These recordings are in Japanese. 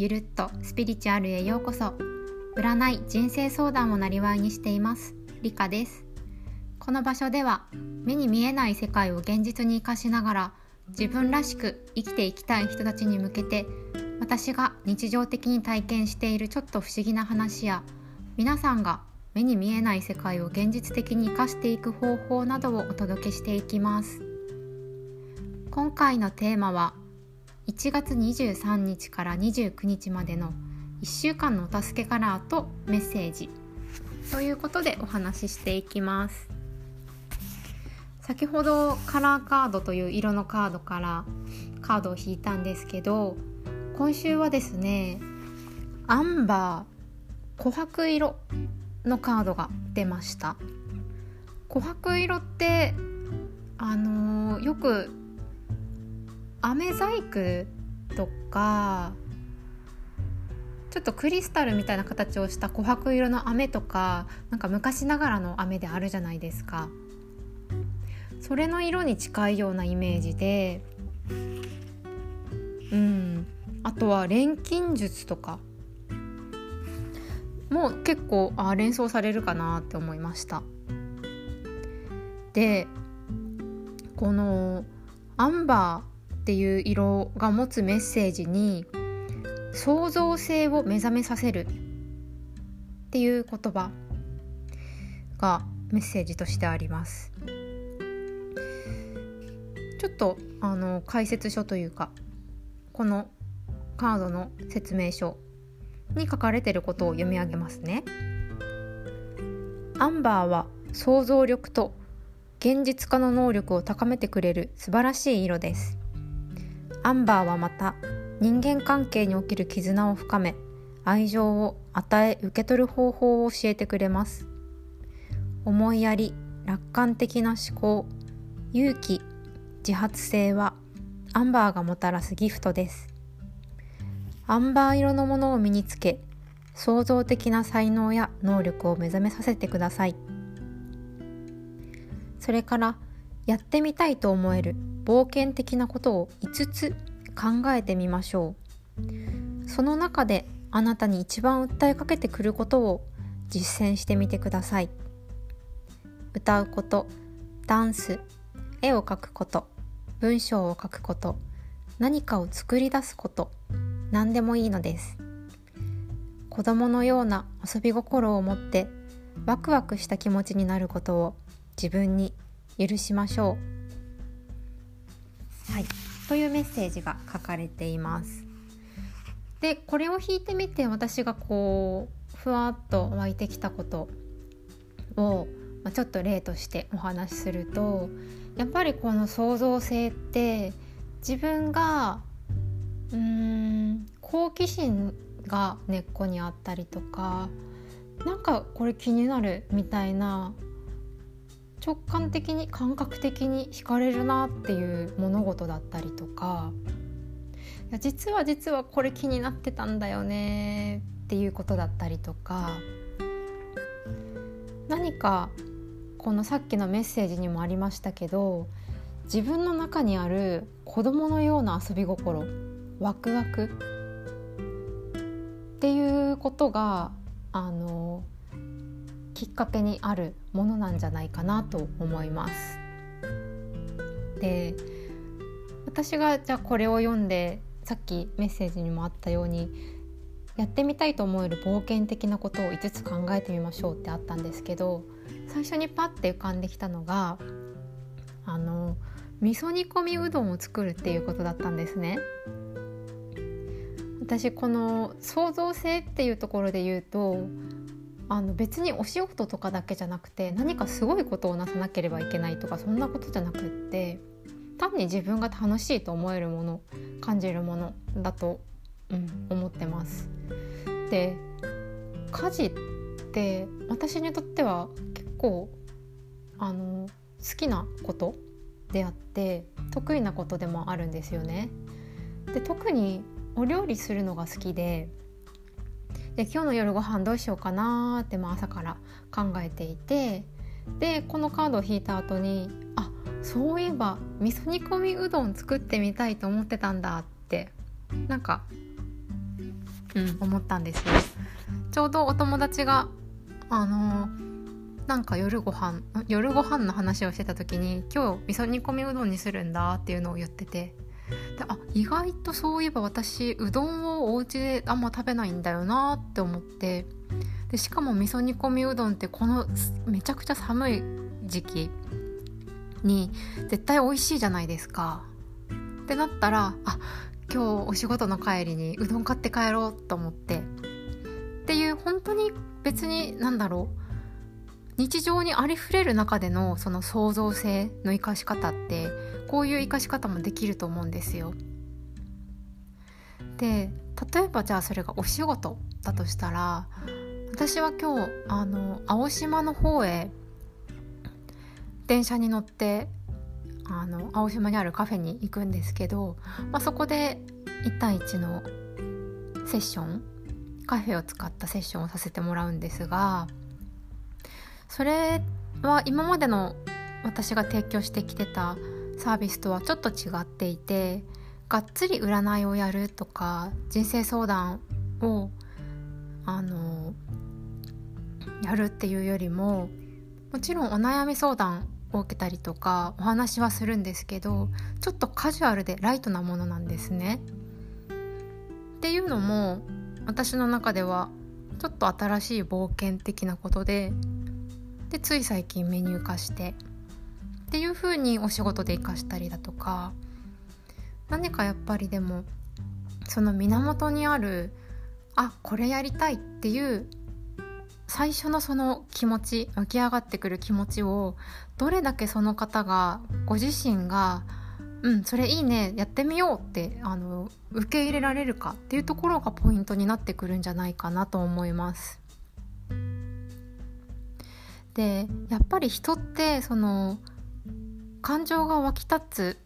ゆるっとスピリチュアルへようこそ。占い人生相談をなりにしています。リカです。この場所では目に見えない世界を現実に生かしながら自分らしく生きていきたい人たちに向けて私が日常的に体験しているちょっと不思議な話や皆さんが目に見えない世界を現実的に生かしていく方法などをお届けしていきます。今回のテーマは1月23日から29日までの1週間のお助けカラーとメッセージ。ということでお話ししていきます。先ほどカラーカードという色のカードからカードを引いたんですけど今週はですねアンバー琥珀色のカードが出ました。琥珀色ってあのー、よく飴細工とかちょっとクリスタルみたいな形をした琥珀色の飴とかなんか昔ながらの飴であるじゃないですか。それの色に近いようなイメージでうん。あとは錬金術とかも結構あ連想されるかなって思いました。でこのアンバーっていう色が持つメッセージに創造性を目覚めさせるっていう言葉がメッセージとしてあります。ちょっとあの解説書というかこのカードの説明書に書かれてることを読み上げますね。アンバーは想像力と現実化の能力を高めてくれる素晴らしい色です。アンバーはまた人間関係における絆を深め愛情を与え受け取る方法を教えてくれます。思いやり楽観的な思考勇気自発性はアンバーがもたらすギフトです。アンバー色のものを身につけ創造的な才能や能力を目覚めさせてください。それからやってみたいと思える冒険的なことを5つ考えてみましょう。その中であなたに一番訴えかけてくることを実践してみてください。歌うことダンス絵を描くこと文章を書くこと何かを作り出すこと何でもいいのです。子供のような遊び心を持ってワクワクした気持ちになることを自分に許しましょう。はい、というメッセージが書かれています。でこれを弾いてみて私がこうふわっと湧いてきたことを、ま、ちょっと例としてお話しするとやっぱりこの創造性って自分がうーん好奇心が根っこにあったりとかなんかこれ気になるみたいな直感的に感覚的に惹かれるなっていう物事だったりとかいや実は実はこれ気になってたんだよねっていうことだったりとか何かこのさっきのメッセージにもありましたけど自分の中にある子供のような遊び心ワクワクっていうことがあのきっかけにあるものなんじゃないかなと思います。で私がじゃあこれを読んでさっきメッセージにもあったようにやってみたいと思える冒険的なことを5つ考えてみましょうってあったんですけど最初にパッて浮かんできたのがあの味噌煮込みうどんを作るっていうことだったんですね。私この創造性っていうところで言うとあの別にお仕事とかだけじゃなくて何かすごいことをなさなければいけないとかそんなことじゃなくって単に自分が楽しいと思えるもの感じるものだと、うん、思ってます。で家事って私にとっては結構あの好きなことであって得意なことでもあるんですよね。で特にお料理するのが好きでで今日の夜ご飯どうしようかなっても朝から考えていてでこのカードを引いた後にあそういえば味噌煮込みうどん作ってみたいと思ってたんだってなんかうん、思ったんですよ。ちょうどお友達があのなんか夜ご飯夜ご飯の話をしてた時に今日味噌煮込みうどんにするんだっていうのを言っててであ意外とそういえば私うどんをお家であんま食べないんだよなって思って。でしかも味噌煮込みうどんってこのめちゃくちゃ寒い時期に絶対美味しいじゃないですか。ってなったらあ今日お仕事の帰りにうどん買って帰ろうと思って。っていう本当に別に何だろう。日常にありふれる中でのその創造性の生かし方ってこういう生かし方もできると思うんですよ。で例えばじゃあそれがお仕事だとしたら私は今日あの青島の方へ電車に乗ってあの青島にあるカフェに行くんですけど、まあ、そこで1対1のセッションカフェを使ったセッションをさせてもらうんですがそれは今までの私が提供してきてたサービスとはちょっと違っていてがっつり占いをやるとか人生相談をあのやるっていうよりももちろんお悩み相談を受けたりとかお話はするんですけどちょっとカジュアルでライトなものなんですね。っていうのも私の中ではちょっと新しい冒険的なことででつい最近メニュー化してっていう風にお仕事で生かしたりだとか何かやっぱりでもその源にあるあこれやりたいっていう最初のその気持ち湧き上がってくる気持ちをどれだけその方がご自身がうんそれいいねやってみようってあの受け入れられるかっていうところがポイントになってくるんじゃないかなと思います。でやっぱり人ってその感情が湧き立つ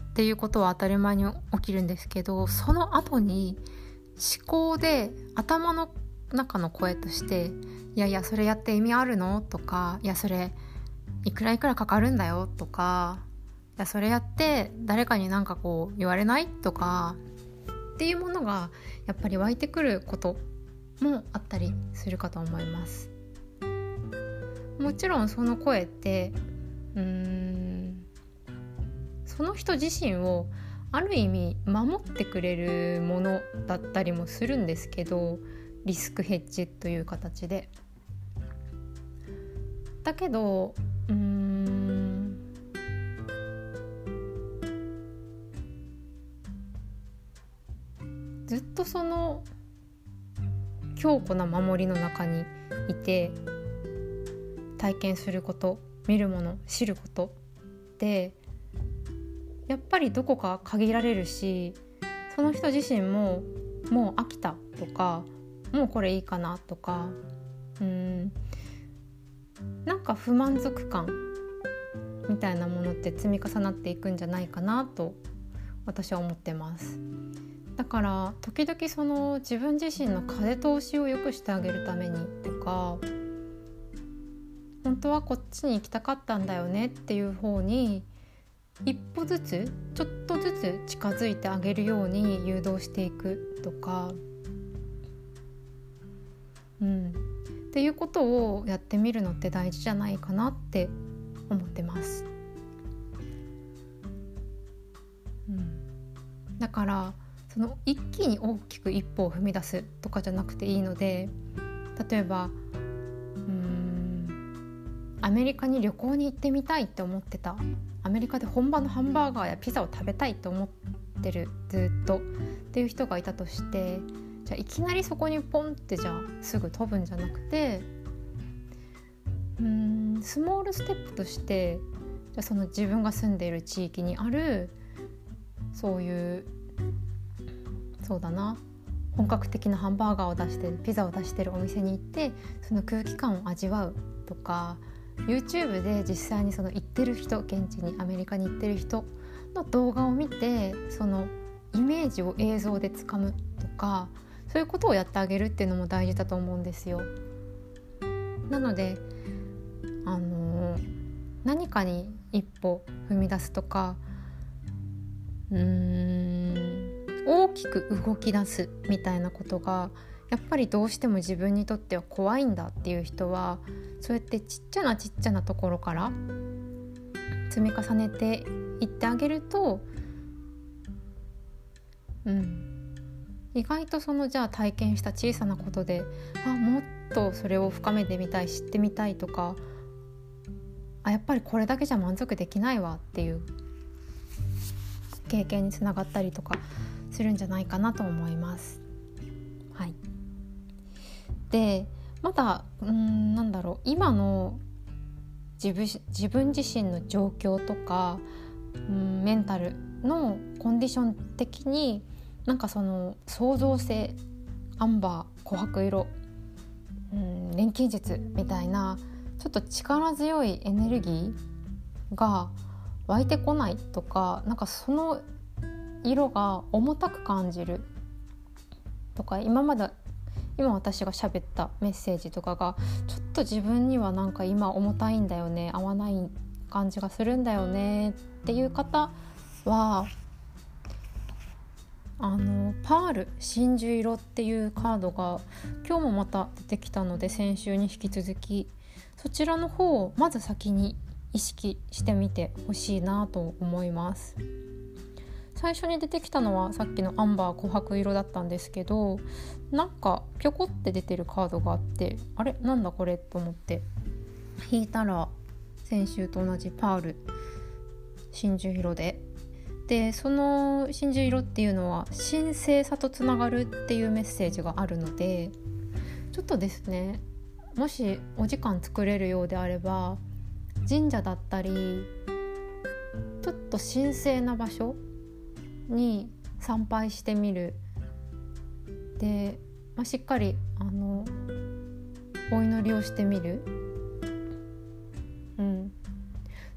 っていうことは当たり前に起きるんですけどその後に思考で頭の中の声としていやいやそれやって意味あるの？とかいやそれいくらいくらかかるんだよ？とかいやそれやって誰かになんかこう言われない？とかっていうものがやっぱり湧いてくることもあったりするかと思います。もちろんその声ってうーんその人自身をある意味守ってくれるものだったりもするんですけどリスクヘッジという形で。だけどうんずっとその強固な守りの中にいて体験すること見るもの知ることってやっぱりどこか限られるしその人自身ももう飽きたとかもうこれいいかなとかうんなんか不満足感みたいなものって積み重なっていくんじゃないかなと私は思ってます。だから時々その自分自身の風通しを良くしてあげるためにとか本当はこっちに行きたかったんだよねっていう方に一歩ずつちょっとずつ近づいてあげるように誘導していくとか。うん。っていうことをやってみるのって大事じゃないかなって思ってます。うん、だからその一気に大きく一歩を踏み出すとかじゃなくていいので例えばうんアメリカに旅行に行ってみたいって思ってたアメリカで本場のハンバーガーやピザを食べたいと思ってるずっとっていう人がいたとしてじゃあいきなりそこにポンってじゃあすぐ飛ぶんじゃなくてうんスモールステップとしてじゃその自分が住んでいる地域にあるそういうそうだな本格的なハンバーガーを出してピザを出してるお店に行ってその空気感を味わうとか YouTube で実際にその行ってる人現地にアメリカに行ってる人の動画を見てそのイメージを映像でつかむとかそういうことをやってあげるっていうのも大事だと思うんですよ。なのであの何かに一歩踏み出すとかうーん大きく動き出すみたいなことがやっぱりどうしても自分にとっては怖いんだっていう人はそうやってちっちゃなちっちゃなところから積み重ねていってあげるとうん意外とそのじゃあ体験した小さなことであもっとそれを深めてみたい知ってみたいとかあやっぱりこれだけじゃ満足できないわっていう経験につながったりとかするんじゃないかなと思います。でまだうんなんだろう今の自分自分自身の状況とかうんメンタルのコンディション的になんかその創造性アンバー琥珀色うん錬金術みたいなちょっと力強いエネルギーが湧いてこないとかなんかその色が重たく感じるとか今まで今私が喋ったメッセージとかがちょっと自分にはなんか今重たいんだよね合わない感じがするんだよねっていう方はあのパール真珠色っていうカードが今日もまた出てきたので先週に引き続きそちらの方をまず先に意識してみてほしいなと思います。最初に出てきたのはさっきのアンバー琥珀色だったんですけどなんかぴょこって出てるカードがあってあれ？なんだこれ？と思って。引いたら先週と同じパール真珠色で。でその真珠色っていうのは神聖さとつながるっていうメッセージがあるのでちょっとですねもしお時間作れるようであれば神社だったりちょっと神聖な場所に参拝してみる。で、まあ、しっかりあのお祈りをしてみる、うん、っ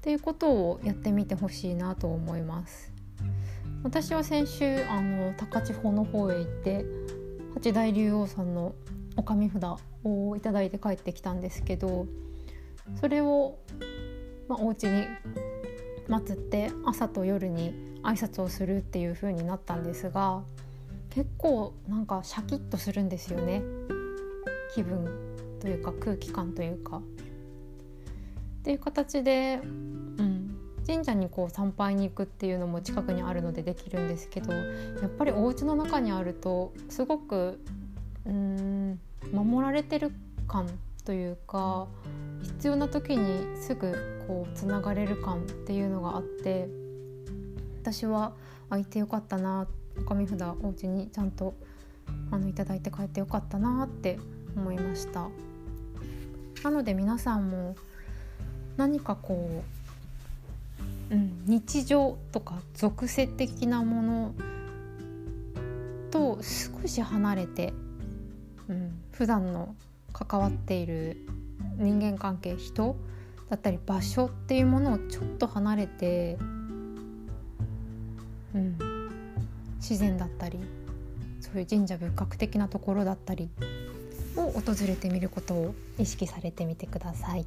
ていうことをやってみてほしいなと思います。私は先週あの高千穂の方へ行って八大竜王さんのお神札をいただいて帰ってきたんですけどそれを、まあ、お家に祀って朝と夜に挨拶をするっていう風になったんですが結構なんかシャキッとするんですよね気分というか空気感というか。っていう形で、うん、神社にこう参拝に行くっていうのも近くにあるのでできるんですけどやっぱりお家の中にあるとすごくうん守られてる感というか必要な時にすぐこうつながれる感っていうのがあって私はあいてよかったな神札お家にちゃんとあのいただいて帰ってよかったなって思いました。なので皆さんも何かこううん、日常とか俗世的なものと少し離れて、うん、普段の関わっている人間関係人だったり場所っていうものをちょっと離れて、うん、自然だったりそういう神社仏閣的なところだったりを訪れてみることを意識されてみてください。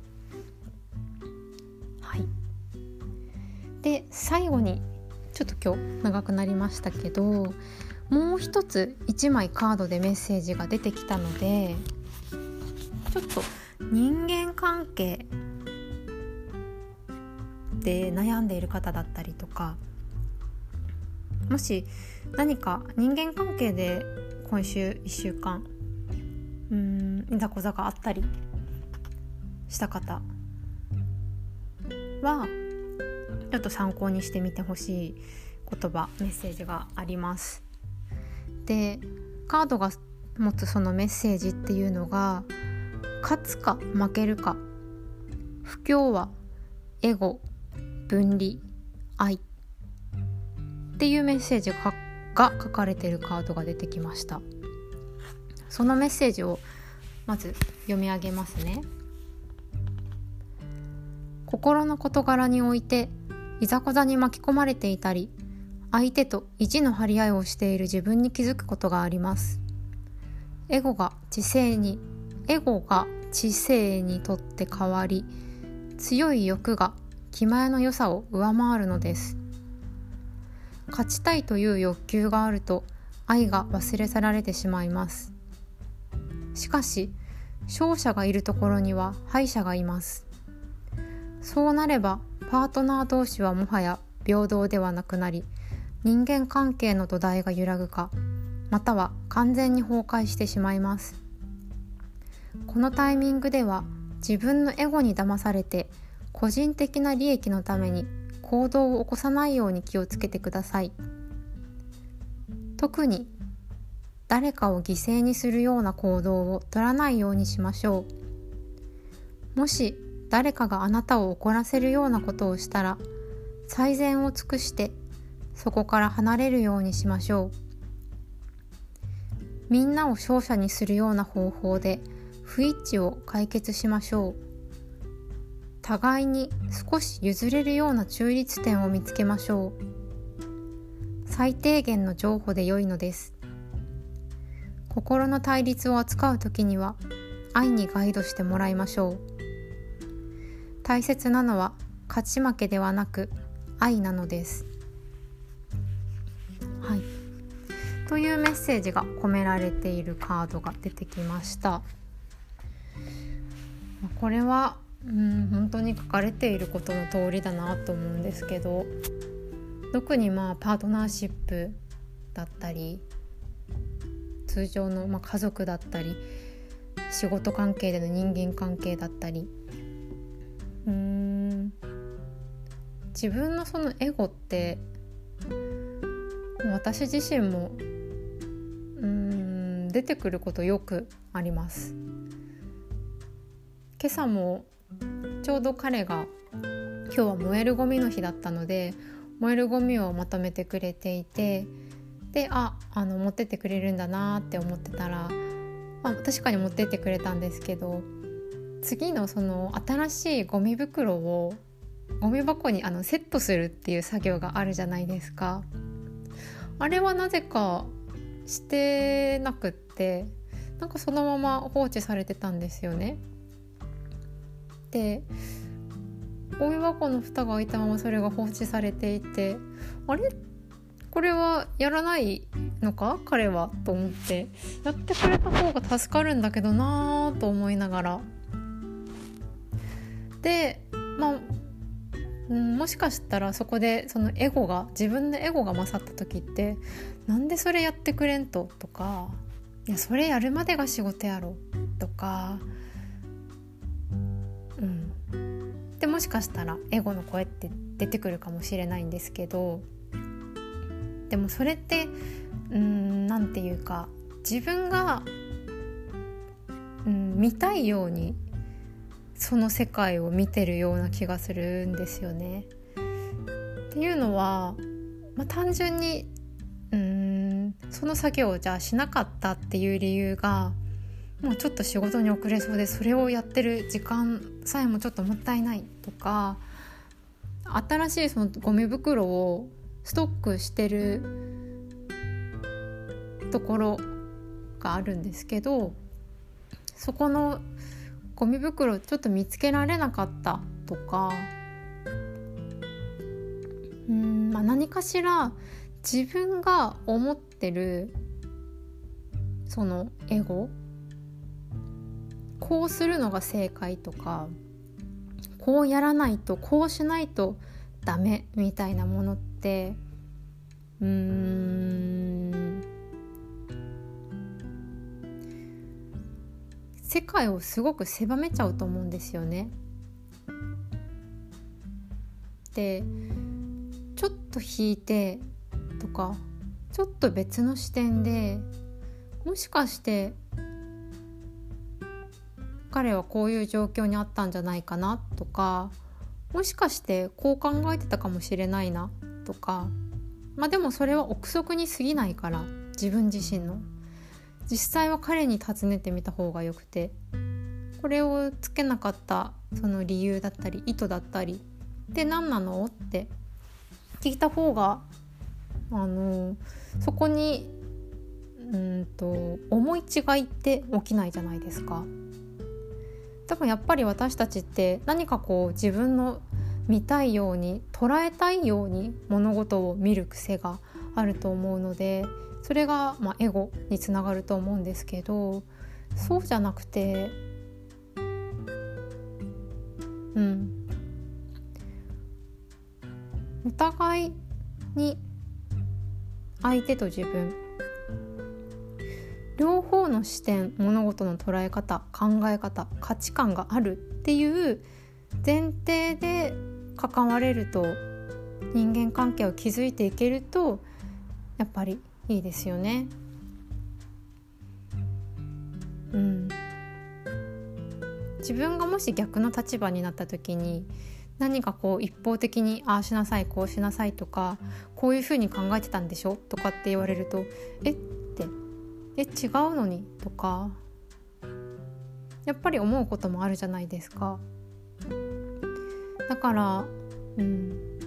はいで最後にちょっと今日長くなりましたけどもう一つ1枚カードでメッセージが出てきたのでちょっと人間関係で悩んでいる方だったりとかもし何か人間関係で今週1週間うんいざこざがあったりした方はちょっと参考にしてみてほしい言葉メッセージがあります。でカードが持つそのメッセージっていうのが勝つか負けるか不協和エゴ分離愛っていうメッセージがが書かれているカードが出てきました。そのメッセージをまず読み上げますね。心の事柄においていざこざに巻き込まれていたり相手と意地の張り合いをしている自分に気づくことがあります。エゴが知性にエゴが知性にとって変わり強い欲が気前の良さを上回るのです。勝ちたいという欲求があると愛が忘れ去られてしまいます。しかし勝者がいるところには敗者がいます。そうなればパートナー同士はもはや平等ではなくなり人間関係の土台が揺らぐかまたは完全に崩壊してしまいます。このタイミングでは自分のエゴに騙されて個人的な利益のために行動を起こさないように気をつけてください。特に誰かを犠牲にするような行動を取らないようにしましょう。もし誰かがあなたを怒らせるようなことをしたら最善を尽くしてそこから離れるようにしましょう。みんなを勝者にするような方法で不一致を解決しましょう。互いに少し譲れるような中立点を見つけましょう。最低限の譲歩で良いのです。心の対立を扱う時には愛にガイドしてもらいましょう。大切なのは勝ち負けではなく愛なのです。はい。というメッセージが込められているカードが出てきました。これはうん本当に書かれていることの通りだなと思うんですけど特にまあパートナーシップだったり通常のまあ家族だったり仕事関係での人間関係だったりうん自分のそのエゴって私自身もうん出てくることよくあります。今朝もちょうど彼が今日は燃えるゴミの日だったので燃えるゴミをまとめてくれていてでああの持ってってくれるんだなって思ってたら、まあ、確かに持ってってくれたんですけど次のその新しいゴミ袋をゴミ箱にあのセットするっていう作業があるじゃないですか。あれはなぜかしてなくってなんかそのまま放置されてたんですよね。ってゴミ箱の蓋が開いたままそれが放置されていてあれ？これはやらないのか？彼はと思って。やってくれた方が助かるんだけどなーと思いながら。でまあもしかしたらそこでそのエゴが自分のエゴが勝った時ってなんでそれやってくれんと？とかいやそれやるまでが仕事やろ？とかしかしたらエゴの声って出てくるかもしれないんですけどでもそれってうん何て言うか自分がうん見たいようにその世界を見てるような気がするんですよね。っていうのは、まあ、単純にうんその作業をじゃあしなかったっていう理由がもうちょっと仕事に遅れそうでそれをやってる時間さえもちょっともったいないとか新しいそのゴミ袋をストックしてるところがあるんですけどそこのゴミ袋ちょっと見つけられなかったとかうん、まあ、何かしら自分が思ってるそのエゴこうするのが正解とかこうやらないとこうしないとダメみたいなものってうーん世界をすごく狭めちゃうと思うんですよね。でちょっと引いてとかちょっと別の視点でもしかして彼はこういう状況にあったんじゃないかなとかもしかしてこう考えてたかもしれないなとかまあでもそれは憶測に過ぎないから自分自身の実際は彼に尋ねてみた方がよくてこれをつけなかったその理由だったり意図だったりで何なのって聞いた方があのそこにうんと思い違いって起きないじゃないですか。多分やっぱり私たちって何かこう自分の見たいように捉えたいように物事を見る癖があると思うのでそれが、まあ、エゴにつながると思うんですけどそうじゃなくてうん。お互いに相手と自分両方の視点物事の捉え方考え方価値観があるっていう前提で関われると人間関係を築いていけるとやっぱりいいですよね。うん、自分がもし逆の立場になった時に何かこう一方的にああしなさいこうしなさいとかこういうふうに考えてたんでしょとかって言われるとえってえ違うのに？とか。やっぱり思うこともあるじゃないですか。だからうん。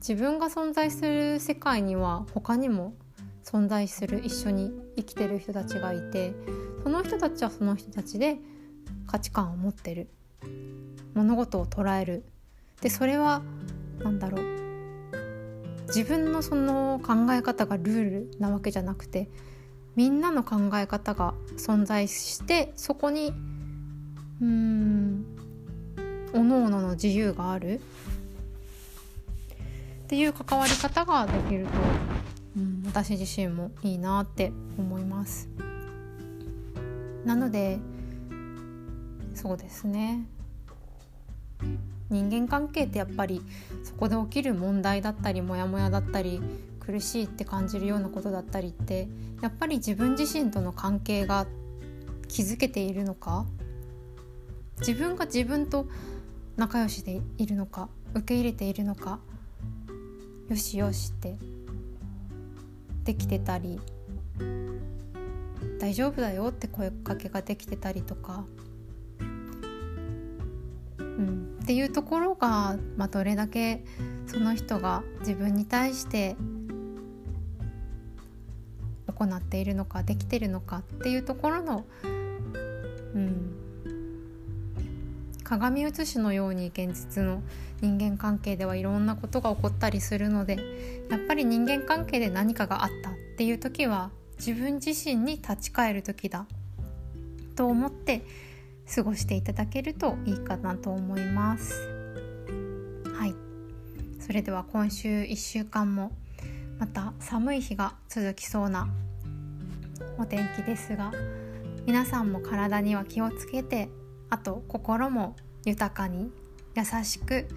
自分が存在する世界には他にも存在する一緒に生きてる人たちがいてその人たちはその人たちで価値観を持ってる。物事を捉える。でそれは何だろう。自分のその考え方がルールなわけじゃなくてみんなの考え方が存在してそこにうん各々の自由があるっていう関わり方ができると、うん、私自身もいいなって思います。なのでそうですね人間関係ってやっぱりそこで起きる問題だったりモヤモヤだったり苦しいって感じるようなことだったりってやっぱり自分自身との関係が築けているのか？自分が自分と仲良しでいるのか？受け入れているのか？よしよしってできてたり大丈夫だよって声かけができてたりとかうん、っていうところが、まあ、どれだけその人が自分に対して行っているのかできてるのかっていうところの、うん、鏡写しのように現実の人間関係ではいろんなことが起こったりするのでやっぱり人間関係で何かがあったっていう時は自分自身に立ち返る時だと思って過ごしていただけるといいかなと思います。はい。それでは今週1週間もまた寒い日が続きそうなお天気ですが皆さんも体には気をつけてあと心も豊かに優しく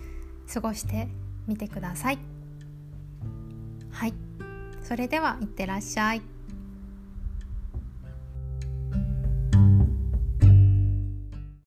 過ごしてみてください。はい。それではいってらっしゃい。